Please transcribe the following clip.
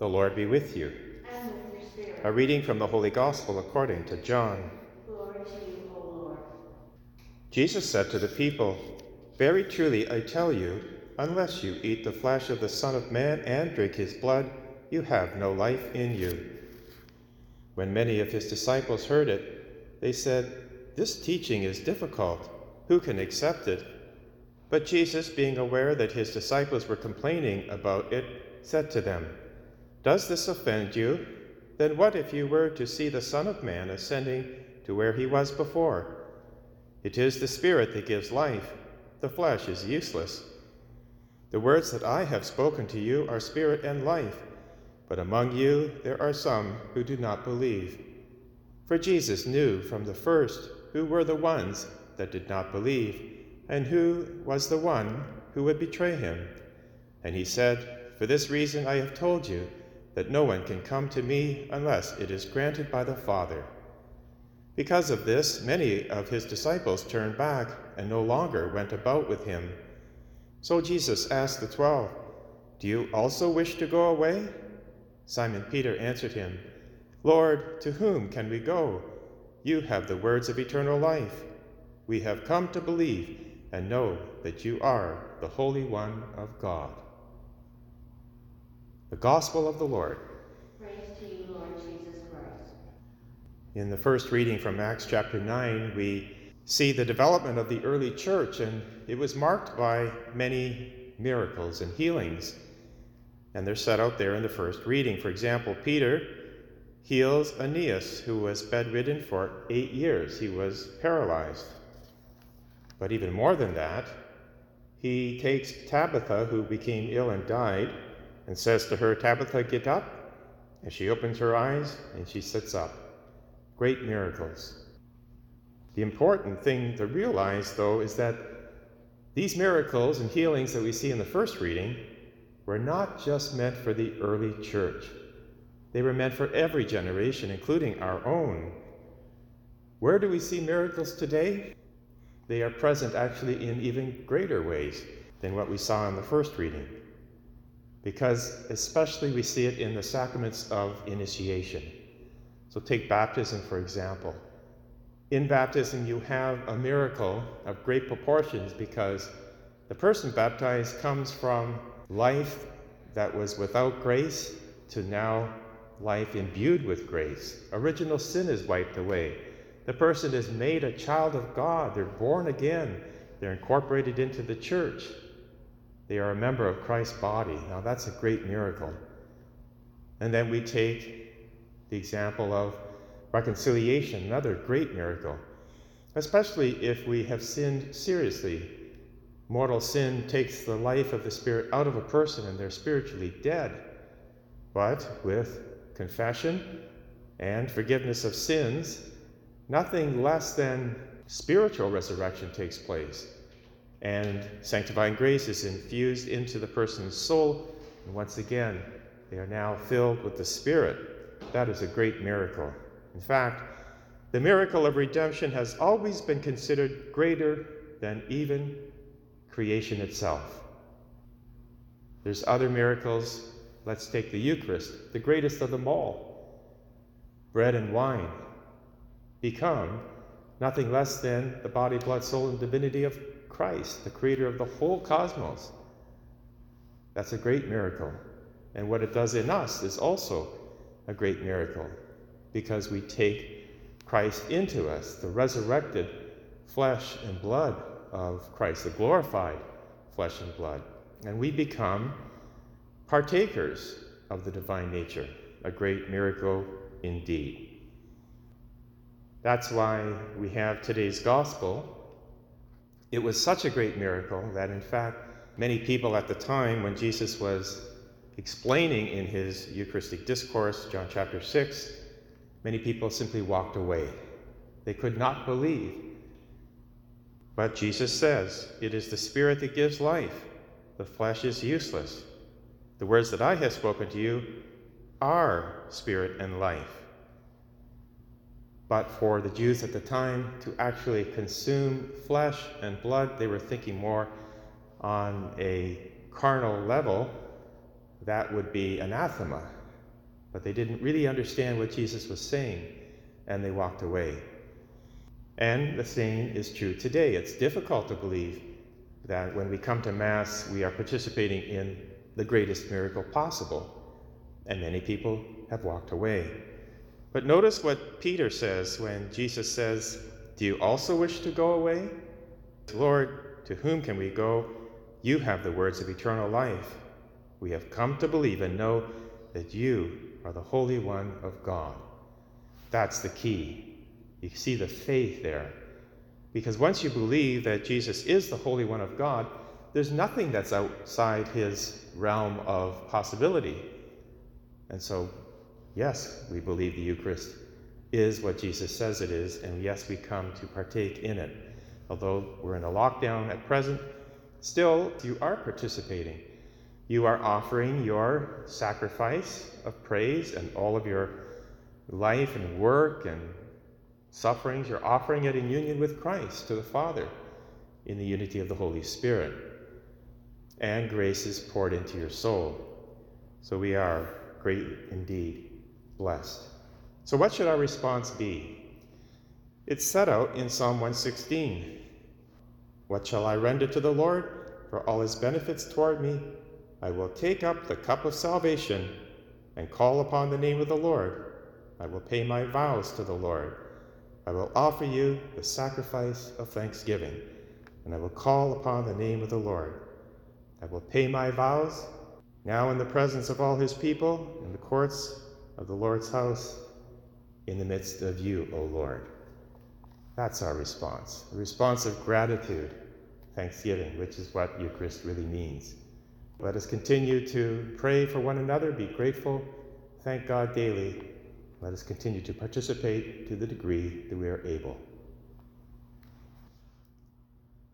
The Lord be with you. And with your spirit. A reading from the Holy Gospel according to John. Glory to you, O Lord. Jesus said to the people, Very truly I tell you, unless you eat the flesh of the Son of Man and drink his blood, you have no life in you. When many of his disciples heard it, they said, This teaching is difficult. Who can accept it? But Jesus, being aware that his disciples were complaining about it, said to them, Does this offend you? Then what if you were to see the Son of Man ascending to where he was before? It is the Spirit that gives life, the flesh is useless. The words that I have spoken to you are spirit and life, but among you there are some who do not believe. For Jesus knew from the first who were the ones that did not believe, and who was the one who would betray him. And he said, For this reason I have told you that no one can come to me unless it is granted by the Father. Because of this, many of his disciples turned back and no longer went about with him. So Jesus asked the twelve, Do you also wish to go away? Simon Peter answered him, Lord, to whom can we go? You have the words of eternal life. We have come to believe and know that you are the Holy One of God. The Gospel of the Lord. Praise to you, Lord Jesus Christ. In the first reading from Acts chapter 9, we see the development of the early church, and it was marked by many miracles and healings. And they're set out there in the first reading. For example, Peter heals Aeneas, who was bedridden for eight years. He was paralyzed. But even more than that, he takes Tabitha, who became ill and died, and says to her, Tabitha, get up. And she opens her eyes and she sits up. Great miracles. The important thing to realize, though, is that these miracles and healings that we see in the first reading were not just meant for the early church, they were meant for every generation, including our own. Where do we see miracles today? They are present actually in even greater ways than what we saw in the first reading. Because especially we see it in the sacraments of initiation. So take baptism, for example. In baptism, you have a miracle of great proportions because the person baptized comes from life that was without grace to now life imbued with grace. Original sin is wiped away. The person is made a child of God. They're born again. They're incorporated into the church. They are a member of Christ's body. Now, that's a great miracle. And then we take the example of reconciliation, another great miracle, especially if we have sinned seriously. Mortal sin takes the life of the spirit out of a person and they're spiritually dead. But with confession and forgiveness of sins, nothing less than spiritual resurrection takes place. And sanctifying grace is infused into the person's soul. And once again, they are now filled with the Spirit. That is a great miracle. In fact, the miracle of redemption has always been considered greater than even creation itself. There's other miracles. Let's take the Eucharist, the greatest of them all. Bread and wine become nothing less than the body, blood, soul, and divinity of Christ, the creator of the whole cosmos. That's a great miracle. And what it does in us is also a great miracle because we take Christ into us, the resurrected flesh and blood of Christ, the glorified flesh and blood. And we become partakers of the divine nature, a great miracle indeed. That's why we have today's gospel. It was such a great miracle that, in fact, many people at the time when Jesus was explaining in his Eucharistic discourse, John chapter 6, many people simply walked away. They could not believe. But Jesus says, It is the Spirit that gives life, the flesh is useless. The words that I have spoken to you are spirit and life. But for the Jews at the time to actually consume flesh and blood, they were thinking more on a carnal level. That would be anathema. but they didn't really understand what Jesus was saying, and they walked away. And the same is true today. It's difficult to believe that when we come to Mass, we are participating in the greatest miracle possible. And many people have walked away. But notice what Peter says when Jesus says, Do you also wish to go away? Lord, to whom can we go? You have the words of eternal life. We have come to believe and know that you are the Holy One of God. That's the key. You see the faith there. Because once you believe that Jesus is the Holy One of God, there's nothing that's outside his realm of possibility. And so, yes, we believe the Eucharist is what Jesus says it is, and yes, we come to partake in it. Although we're in a lockdown at present, still, you are participating. You are offering your sacrifice of praise and all of your life and work and sufferings. You're offering it in union with Christ to the Father in the unity of the Holy Spirit. And grace is poured into your soul. So we are great indeed blessed. So, what should our response be? It's set out in Psalm 116. What shall I render to the Lord for all his benefits toward me? I will take up the cup of salvation and call upon the name of the Lord. I will pay my vows to the Lord. I will offer you the sacrifice of thanksgiving, and I will call upon the name of the Lord. I will pay my vows now in the presence of all his people, in the courts of the Lord's house, in the midst of you, O Lord. That's our response, a response of gratitude, thanksgiving, which is what Eucharist really means. Let us continue to pray for one another, be grateful, thank God daily. Let us continue to participate to the degree that we are able.